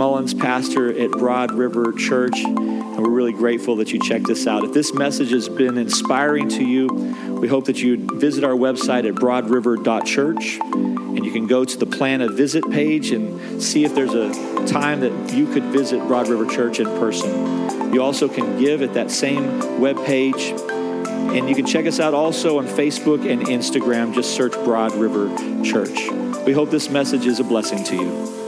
Mullins, pastor at Broad River Church, and we're really grateful that you checked us out. If this message has been inspiring to you, we hope that you visit our website at broadriver.church, and you can go to the plan a visit page and see if there's a time that you could visit Broad River Church in person. You also can give at that same web page, and you can check us out also on Facebook and Instagram. Just search Broad River Church. We hope this message is a blessing to you.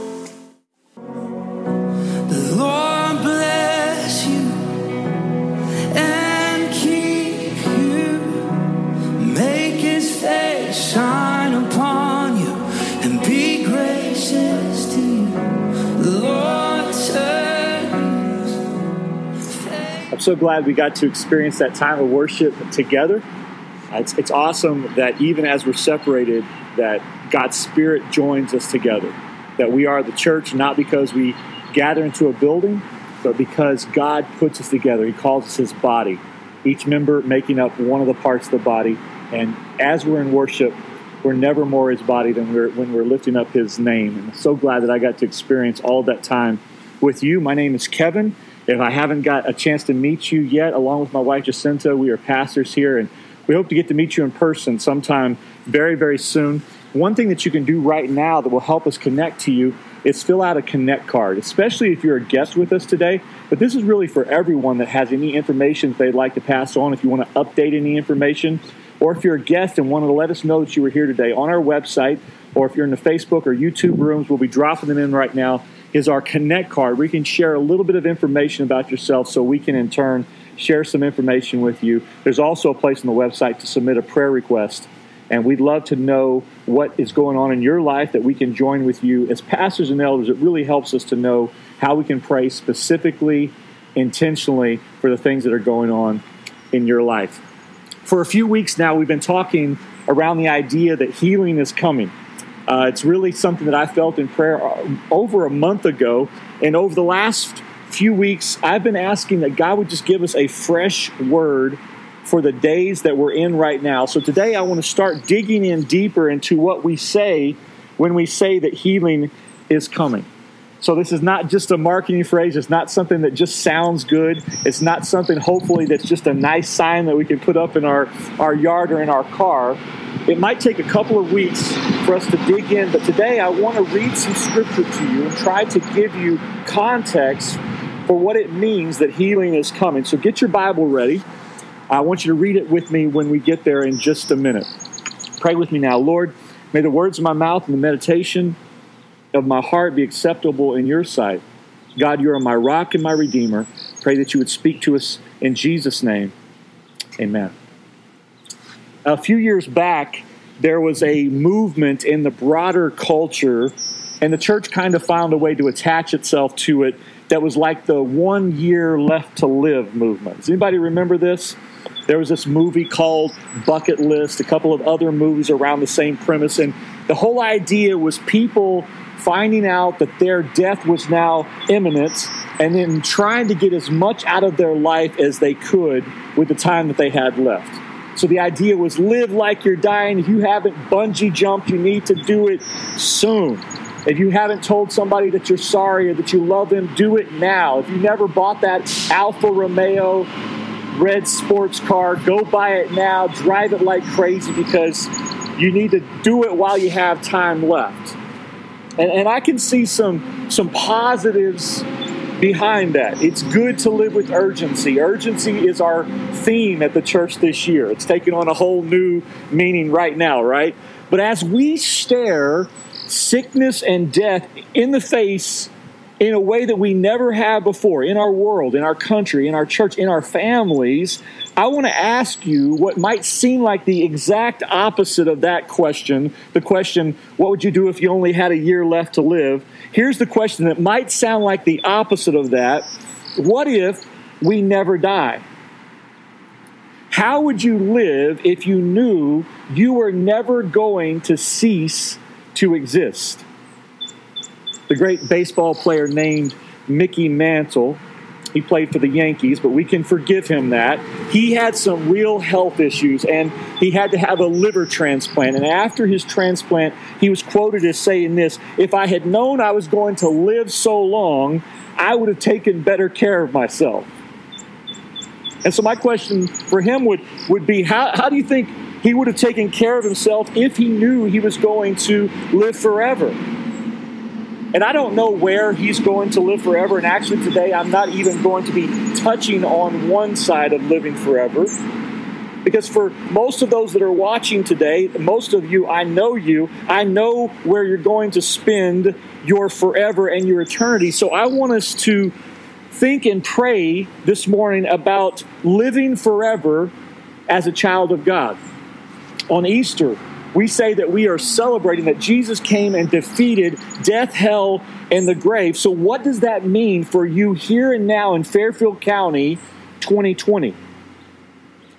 So glad we got to experience that time of worship together. It's, it's awesome that even as we're separated, that God's Spirit joins us together. That we are the church not because we gather into a building, but because God puts us together. He calls us His body, each member making up one of the parts of the body. And as we're in worship, we're never more His body than we're, when we're lifting up His name. And I'm so glad that I got to experience all that time with you. My name is Kevin. If I haven't got a chance to meet you yet, along with my wife Jacinta, we are pastors here, and we hope to get to meet you in person sometime very, very soon. One thing that you can do right now that will help us connect to you is fill out a connect card, especially if you're a guest with us today. But this is really for everyone that has any information that they'd like to pass on. If you want to update any information, or if you're a guest and wanted to let us know that you were here today on our website, or if you're in the Facebook or YouTube rooms, we'll be dropping them in right now. Is our Connect card you can share a little bit of information about yourself so we can in turn share some information with you. There's also a place on the website to submit a prayer request. And we'd love to know what is going on in your life that we can join with you. As pastors and elders, it really helps us to know how we can pray specifically, intentionally for the things that are going on in your life. For a few weeks now, we've been talking around the idea that healing is coming. Uh, it's really something that I felt in prayer uh, over a month ago. And over the last few weeks, I've been asking that God would just give us a fresh word for the days that we're in right now. So today, I want to start digging in deeper into what we say when we say that healing is coming. So this is not just a marketing phrase. It's not something that just sounds good. It's not something, hopefully, that's just a nice sign that we can put up in our, our yard or in our car. It might take a couple of weeks for us to dig in, but today I want to read some scripture to you and try to give you context for what it means that healing is coming. So get your Bible ready. I want you to read it with me when we get there in just a minute. Pray with me now. Lord, may the words of my mouth and the meditation of my heart be acceptable in your sight. God, you are my rock and my redeemer. Pray that you would speak to us in Jesus' name. Amen. A few years back, there was a movement in the broader culture, and the church kind of found a way to attach itself to it that was like the one year left to live movement. Does anybody remember this? There was this movie called Bucket List, a couple of other movies around the same premise, and the whole idea was people finding out that their death was now imminent and then trying to get as much out of their life as they could with the time that they had left. So the idea was live like you're dying. If you haven't bungee jumped, you need to do it soon. If you haven't told somebody that you're sorry or that you love them, do it now. If you never bought that Alfa Romeo red sports car, go buy it now. Drive it like crazy because you need to do it while you have time left. And, and I can see some some positives behind that. It's good to live with urgency. Urgency is our theme at the church this year. It's taken on a whole new meaning right now, right? But as we stare sickness and death in the face in a way that we never have before in our world, in our country, in our church, in our families, I want to ask you what might seem like the exact opposite of that question the question, what would you do if you only had a year left to live? Here's the question that might sound like the opposite of that What if we never die? How would you live if you knew you were never going to cease to exist? The great baseball player named Mickey Mantle He played for the Yankees, but we can forgive him that. He had some real health issues and he had to have a liver transplant. And after his transplant, he was quoted as saying this If I had known I was going to live so long, I would have taken better care of myself. And so, my question for him would, would be how, how do you think he would have taken care of himself if he knew he was going to live forever? And I don't know where he's going to live forever. And actually, today, I'm not even going to be touching on one side of living forever. Because for most of those that are watching today, most of you, I know you, I know where you're going to spend your forever and your eternity. So I want us to think and pray this morning about living forever as a child of God. On Easter, we say that we are celebrating that Jesus came and defeated death, hell, and the grave. So, what does that mean for you here and now in Fairfield County 2020?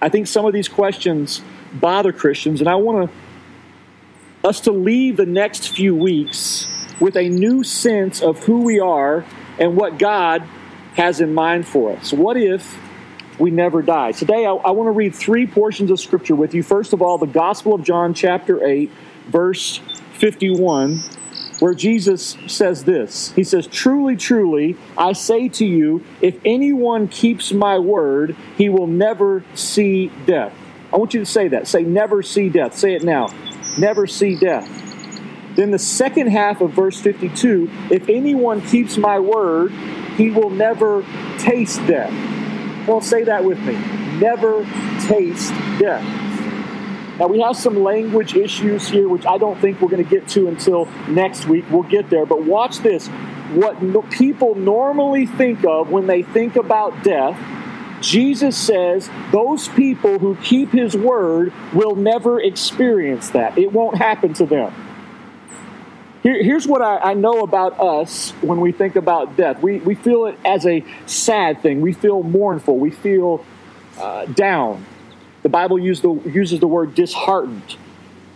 I think some of these questions bother Christians, and I want us to leave the next few weeks with a new sense of who we are and what God has in mind for us. What if we never die. Today, I, I want to read three portions of Scripture with you. First of all, the Gospel of John, chapter 8, verse 51, where Jesus says this He says, Truly, truly, I say to you, if anyone keeps my word, he will never see death. I want you to say that. Say, never see death. Say it now. Never see death. Then the second half of verse 52 if anyone keeps my word, he will never taste death. Well, say that with me. Never taste death. Now, we have some language issues here, which I don't think we're going to get to until next week. We'll get there. But watch this. What people normally think of when they think about death, Jesus says those people who keep his word will never experience that. It won't happen to them. Here, here's what I, I, know about us when we think about death we, we feel it as a sad thing, we feel mournful, we feel uh, down. The Bible the, uses the word disheartened.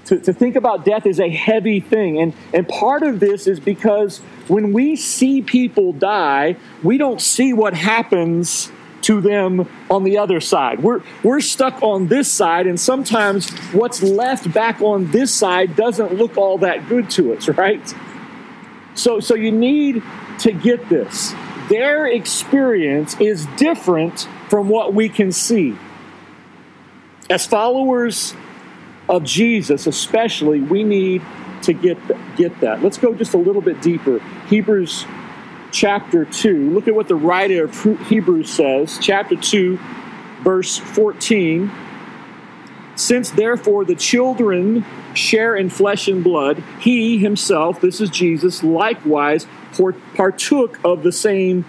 To, to think about death is a heavy thing. And, and part of this is because when we see people die, we don't see what happens to them on the other side. We're, we're stuck on this side, and sometimes what's left back on this side doesn't look all that good to us, right? So, so you need to get this. Their experience is different from what we can see. As followers of Jesus, especially, we need to get, get that. Let's go just a little bit deeper. Hebrews chapter 2. Look at what the writer of Hebrews says, chapter 2, verse 14. Since therefore the children share in flesh and blood, he himself, this is Jesus, likewise partook of the same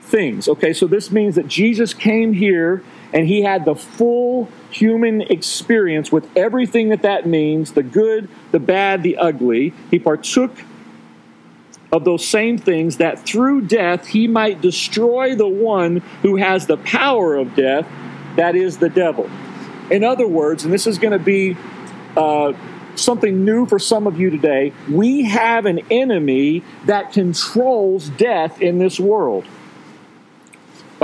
things. Okay, so this means that Jesus came here and he had the full human experience with everything that that means the good, the bad, the ugly. He partook of those same things, that through death he might destroy the one who has the power of death, that is the devil. In other words, and this is going to be uh, something new for some of you today, we have an enemy that controls death in this world.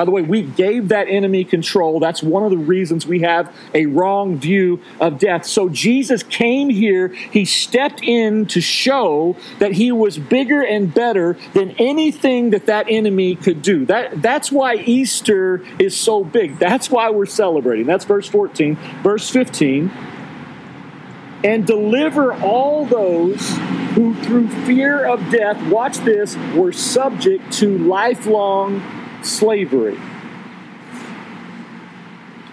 By the way, we gave that enemy control. That's one of the reasons we have a wrong view of death. So Jesus came here, he stepped in to show that he was bigger and better than anything that that enemy could do. That, that's why Easter is so big. That's why we're celebrating. That's verse 14. Verse 15 and deliver all those who, through fear of death, watch this, were subject to lifelong slavery.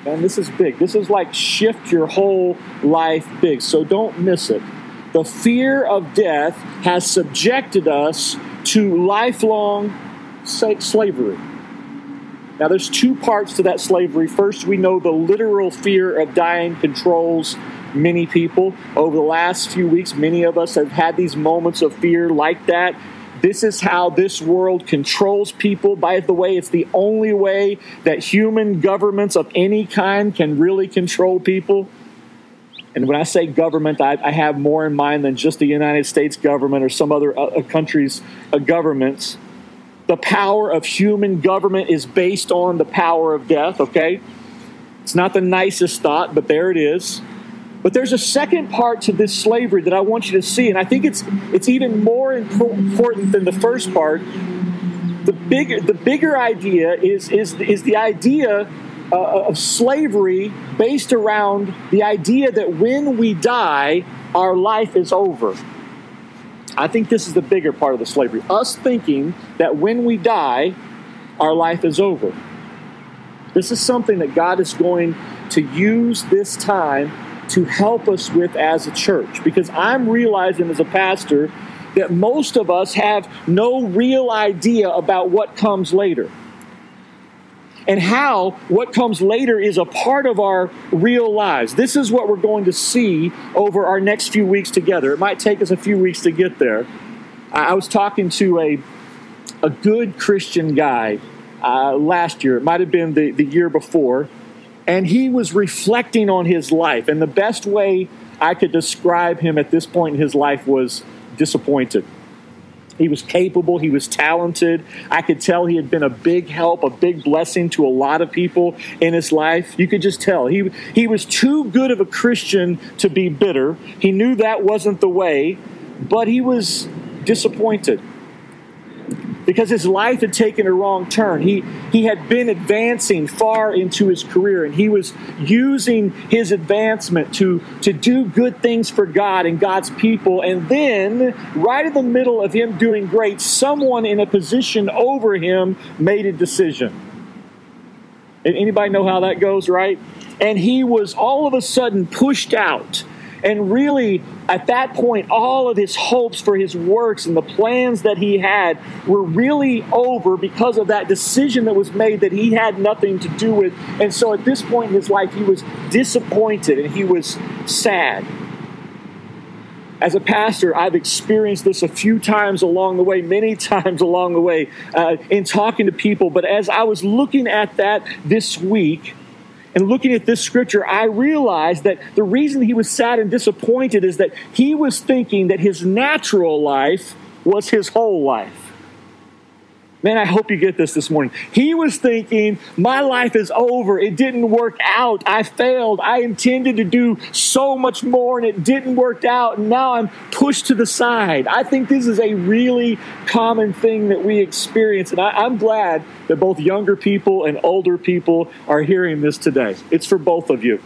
And this is big. This is like shift your whole life big. So don't miss it. The fear of death has subjected us to lifelong slavery. Now, there's two parts to that slavery. First, we know the literal fear of dying controls many people. Over the last few weeks, many of us have had these moments of fear like that. This is how this world controls people. By the way, it's the only way that human governments of any kind can really control people. And when I say government, I, I have more in mind than just the United States government or some other uh, countries' uh, governments. the power of human government is based on the power of death, okay? It's not the nicest thought, but there it is. But there's a second part to this slavery that I want you to see, and I think it's it's even more important than the first part. The bigger the bigger idea is is is the idea uh, of slavery based around the idea that when we die, our life is over. I think this is the bigger part of the slavery. Us thinking that when we die, our life is over. This is something that God is going to use this time to help us with as a church. Because I'm realizing as a pastor that most of us have no real idea about what comes later and how what comes later is a part of our real lives. This is what we're going to see over our next few weeks together. It might take us a few weeks to get there. I was talking to a, a good Christian guy uh, last year, it might have been the, the year before, and he was reflecting on his life. And the best way I could describe him at this point in his life was disappointed. He was capable, he was talented. I could tell he had been a big help, a big blessing to a lot of people in his life. You could just tell. He, he was too good of a Christian to be bitter. He knew that wasn't the way, but he was disappointed because his life had taken a wrong turn. He, he had been advancing far into his career and he was using his advancement to, to do good things for God and God's people. And then, right in the middle of him doing great, someone in a position over him made a decision. Anybody know how that goes, right? And he was all of a sudden pushed out and really, at that point, all of his hopes for his works and the plans that he had were really over because of that decision that was made that he had nothing to do with. And so at this point in his life, he was disappointed and he was sad. As a pastor, I've experienced this a few times along the way, many times along the way, uh, in talking to people. But as I was looking at that this week, and looking at this scripture, I realized that the reason he was sad and disappointed is that he was thinking that his natural life was his whole life. Man, I hope you get this this morning. He was thinking, my life is over. It didn't work out. I failed. I intended to do so much more and it didn't work out. And now I'm pushed to the side. I think this is a really common thing that we experience. And I, am glad that both younger people and older people are hearing this today. It's for both of you.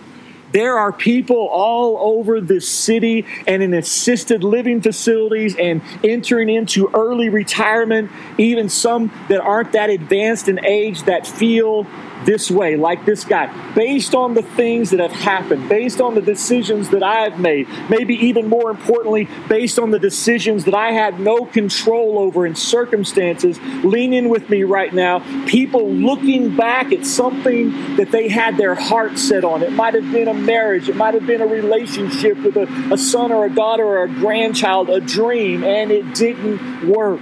There are people all over this city and in assisted living facilities and entering into early retirement, even some that aren't that advanced in age that feel this way, like this guy, based on the things that have happened, based on the decisions that I have made, maybe even more importantly, based on the decisions that I had no control over in circumstances. Lean in with me right now. People looking back at something that they had their heart set on. It might have been a marriage, it might have been a relationship with a, a son or a daughter or a grandchild, a dream, and it didn't work.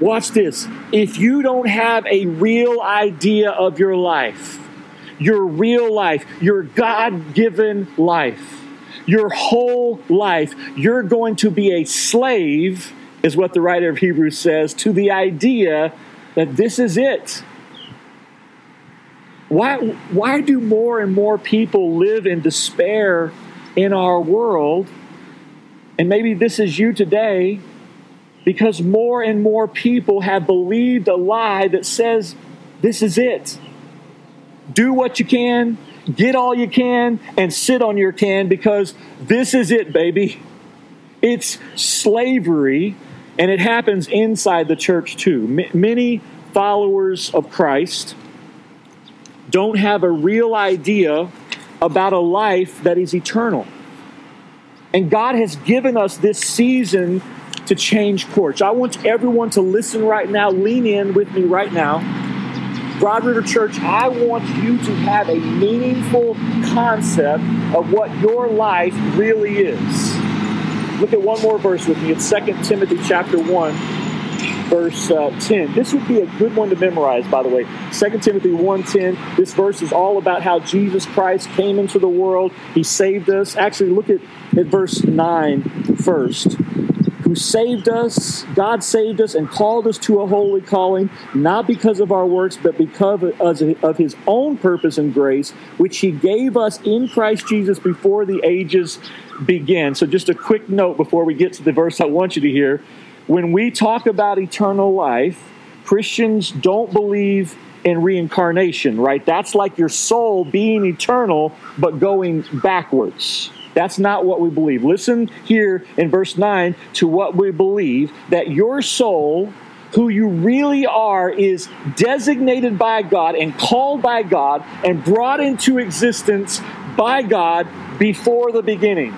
Watch this. If you don't have a real idea of your life, your real life, your God given life, your whole life, you're going to be a slave, is what the writer of Hebrews says, to the idea that this is it. Why, why do more and more people live in despair in our world? And maybe this is you today because more and more people have believed a lie that says, this is it. Do what you can, get all you can, and sit on your can because this is it, baby. It's slavery, and it happens inside the church too. Many followers of Christ don't have a real idea about a life that is eternal. And God has given us this season to change course. I want everyone to listen right now, lean in with me right now. Broad River Church, I want you to have a meaningful concept of what your life really is. Look at one more verse with me. It's 2 Timothy chapter 1, verse uh, 10. This would be a good one to memorize, by the way. 2 Timothy 1.10. This verse is all about how Jesus Christ came into the world. He saved us. Actually, look at, at verse 9 first who saved us, God saved us and called us to a holy calling, not because of our works, but because of his own purpose and grace, which he gave us in Christ Jesus before the ages began. So, just a quick note before we get to the verse I want you to hear. When we talk about eternal life, Christians don't believe in reincarnation, right? That's like your soul being eternal, but going backwards. That's not what we believe. Listen here in verse 9 to what we believe that your soul, who you really are, is designated by God and called by God and brought into existence by God before the beginning.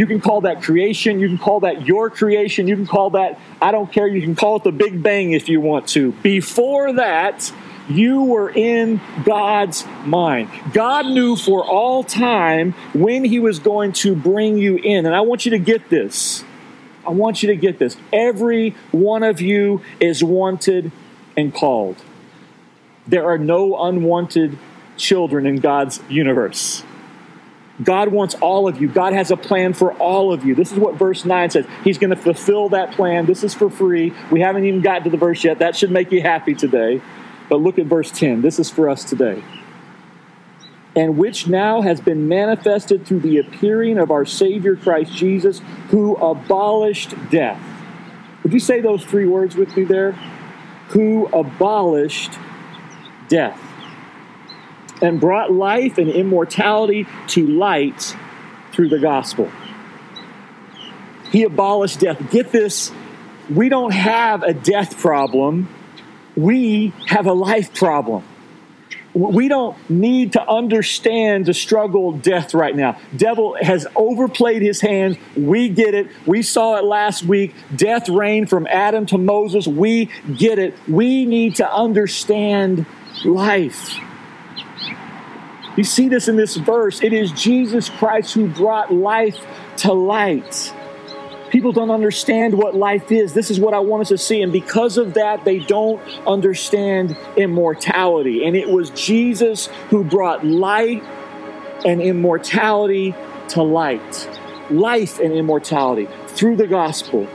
You can call that creation. You can call that your creation. You can call that, I don't care, you can call it the Big Bang if you want to. Before that, you were in God's mind. God knew for all time when He was going to bring you in. And I want you to get this. I want you to get this. Every one of you is wanted and called. There are no unwanted children in God's universe. God wants all of you. God has a plan for all of you. This is what verse 9 says. He's going to fulfill that plan. This is for free. We haven't even gotten to the verse yet. That should make you happy today. But look at verse 10. This is for us today. And which now has been manifested through the appearing of our Savior Christ Jesus, who abolished death. Would you say those three words with me there? Who abolished death and brought life and immortality to light through the gospel. He abolished death. Get this, we don't have a death problem, we have a life problem. We don't need to understand the struggle of death right now. Devil has overplayed his hand. We get it. We saw it last week. Death reigned from Adam to Moses. We get it. We need to understand life. You see this in this verse. It is Jesus Christ who brought life to light. People don't understand what life is. This is what I want us to see. And because of that, they don't understand immortality. And it was Jesus who brought light and immortality to light. Life and immortality through the gospel.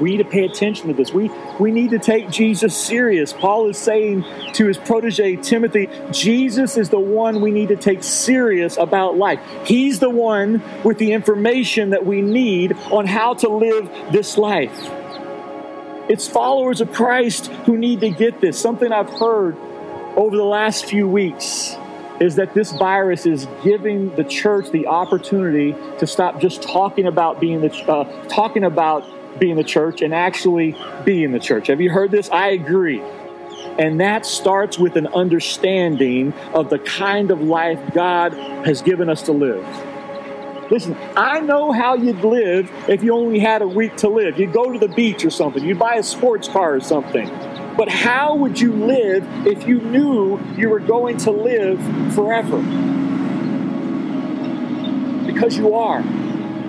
We need to pay attention to this. We, we need to take Jesus serious. Paul is saying to his protege, Timothy, Jesus is the one we need to take serious about life. He's the one with the information that we need on how to live this life. It's followers of Christ who need to get this. Something I've heard over the last few weeks is that this virus is giving the church the opportunity to stop just talking about being the uh, talking about be in the church and actually be in the church. Have you heard this? I agree. And that starts with an understanding of the kind of life God has given us to live. Listen, I know how you'd live if you only had a week to live. You'd go to the beach or something, you'd buy a sports car or something. But how would you live if you knew you were going to live forever? Because you are.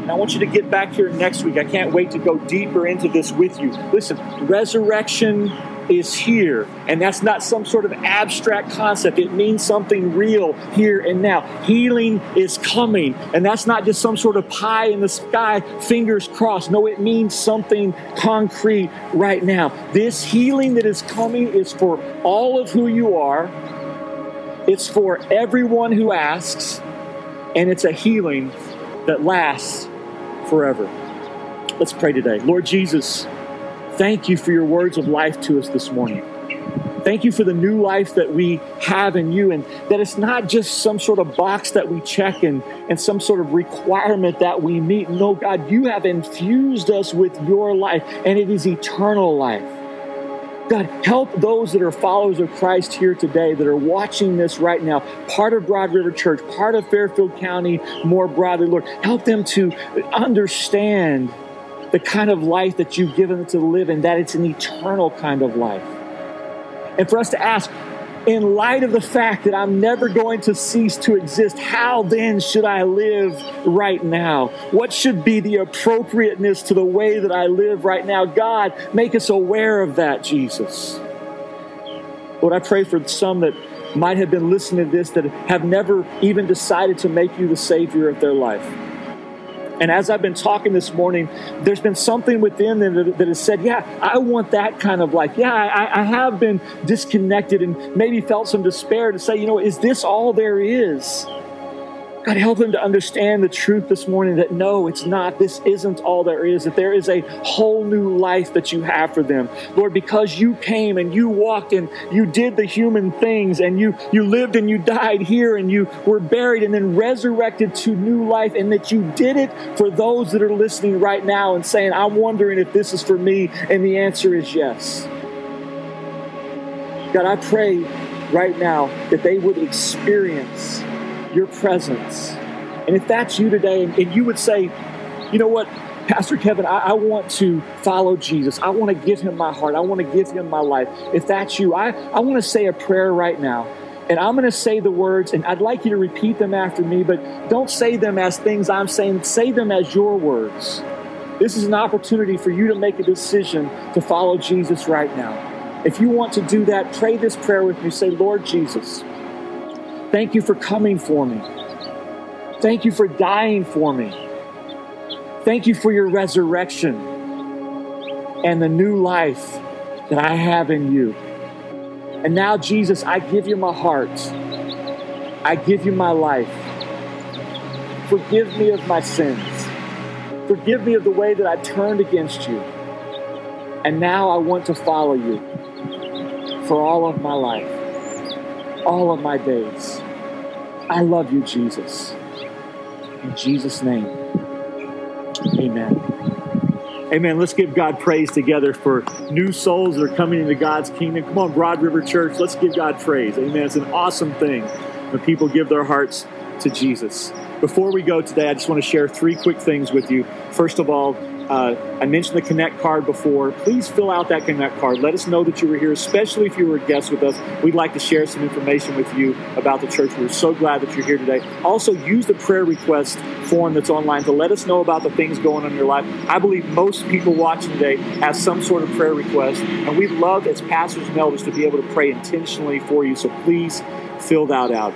I want you to get back here next week. I can't wait to go deeper into this with you. Listen, resurrection is here. And that's not some sort of abstract concept. It means something real here and now. Healing is coming. And that's not just some sort of pie in the sky, fingers crossed. No, it means something concrete right now. This healing that is coming is for all of who you are, it's for everyone who asks, and it's a healing that lasts forever. Let's pray today. Lord Jesus, thank you for your words of life to us this morning. Thank you for the new life that we have in you, and that it's not just some sort of box that we check and, and some sort of requirement that we meet. No, God, you have infused us with your life, and it is eternal life. God, help those that are followers of Christ here today that are watching this right now, part of Broad River Church, part of Fairfield County more broadly, Lord. Help them to understand the kind of life that you've given them to live and that it's an eternal kind of life. And for us to ask, in light of the fact that I'm never going to cease to exist, how then should I live right now? What should be the appropriateness to the way that I live right now? God, make us aware of that, Jesus. Lord, I pray for some that might have been listening to this that have never even decided to make you the Savior of their life. And as I've been talking this morning, there's been something within them that, that has said, Yeah, I want that kind of life. Yeah, I, I have been disconnected and maybe felt some despair to say, you know, is this all there is? God, help them to understand the truth this morning that no, it's not. This isn't all there is, that there is a whole new life that you have for them. Lord, because you came and you walked and you did the human things and you, you lived and you died here and you were buried and then resurrected to new life, and that you did it for those that are listening right now and saying, I'm wondering if this is for me. And the answer is yes. God, I pray right now that they would experience your presence. And if that's you today, and, you would say, you know what, Pastor Kevin, I, I, want to follow Jesus. I want to give him my heart. I want to give him my life. If that's you, I, I want to say a prayer right now. And I'm going to say the words, and I'd like you to repeat them after me, but don't say them as things I'm saying. Say them as your words. This is an opportunity for you to make a decision to follow Jesus right now. If you want to do that, pray this prayer with me. Say, Lord Jesus, Thank you for coming for me. Thank you for dying for me. Thank you for your resurrection and the new life that I have in you. And now, Jesus, I give you my heart. I give you my life. Forgive me of my sins. Forgive me of the way that I turned against you. And now I want to follow you for all of my life all of my days. I love you, Jesus. In Jesus' name, amen. Amen. Let's give God praise together for new souls that are coming into God's kingdom. Come on, Broad River Church, let's give God praise. Amen. It's an awesome thing when people give their hearts to Jesus. Before we go today, I just want to share three quick things with you. First of all, uh, I mentioned the Connect card before. Please fill out that Connect card. Let us know that you were here, especially if you were a guest with us. We'd like to share some information with you about the church. We're so glad that you're here today. Also, use the prayer request form that's online to let us know about the things going on in your life. I believe most people watching today have some sort of prayer request, and we'd love as pastors and elders to be able to pray intentionally for you. So please fill that out.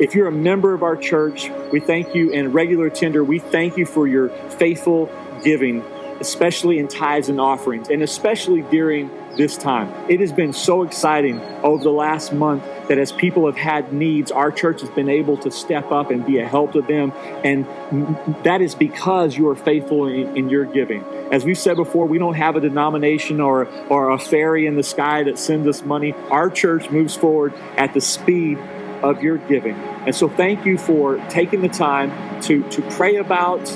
If you're a member of our church, we thank you, and regular tender, we thank you for your faithful giving, especially in tithes and offerings, and especially during this time. It has been so exciting over the last month that as people have had needs, our church has been able to step up and be a help to them. And that is because you are faithful in, in your giving. As we've said before, we don't have a denomination or, or a fairy in the sky that sends us money. Our church moves forward at the speed of your giving. And so thank you for taking the time to, to pray about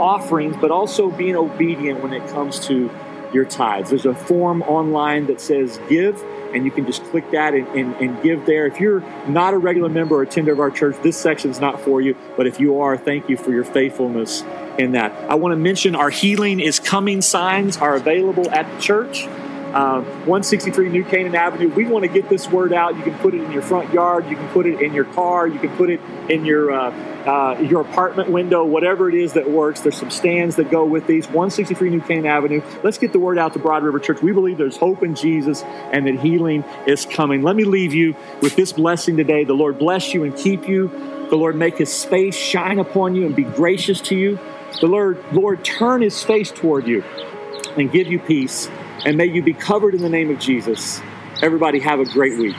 offerings, but also being obedient when it comes to your tithes. There's a form online that says give, and you can just click that and, and, and, give there. If you're not a regular member or attender of our church, this section is not for you, but if you are, thank you for your faithfulness in that. I want to mention our healing is coming signs are available at the church. Uh, 163 New Canaan Avenue. We want to get this word out. You can put it in your front yard. You can put it in your car. You can put it in your uh, uh, your apartment window. Whatever it is that works. There's some stands that go with these. 163 New Canaan Avenue. Let's get the word out to Broad River Church. We believe there's hope in Jesus and that healing is coming. Let me leave you with this blessing today. The Lord bless you and keep you. The Lord make His face shine upon you and be gracious to you. The Lord Lord turn His face toward you and give you peace and may you be covered in the name of Jesus. Everybody, have a great week.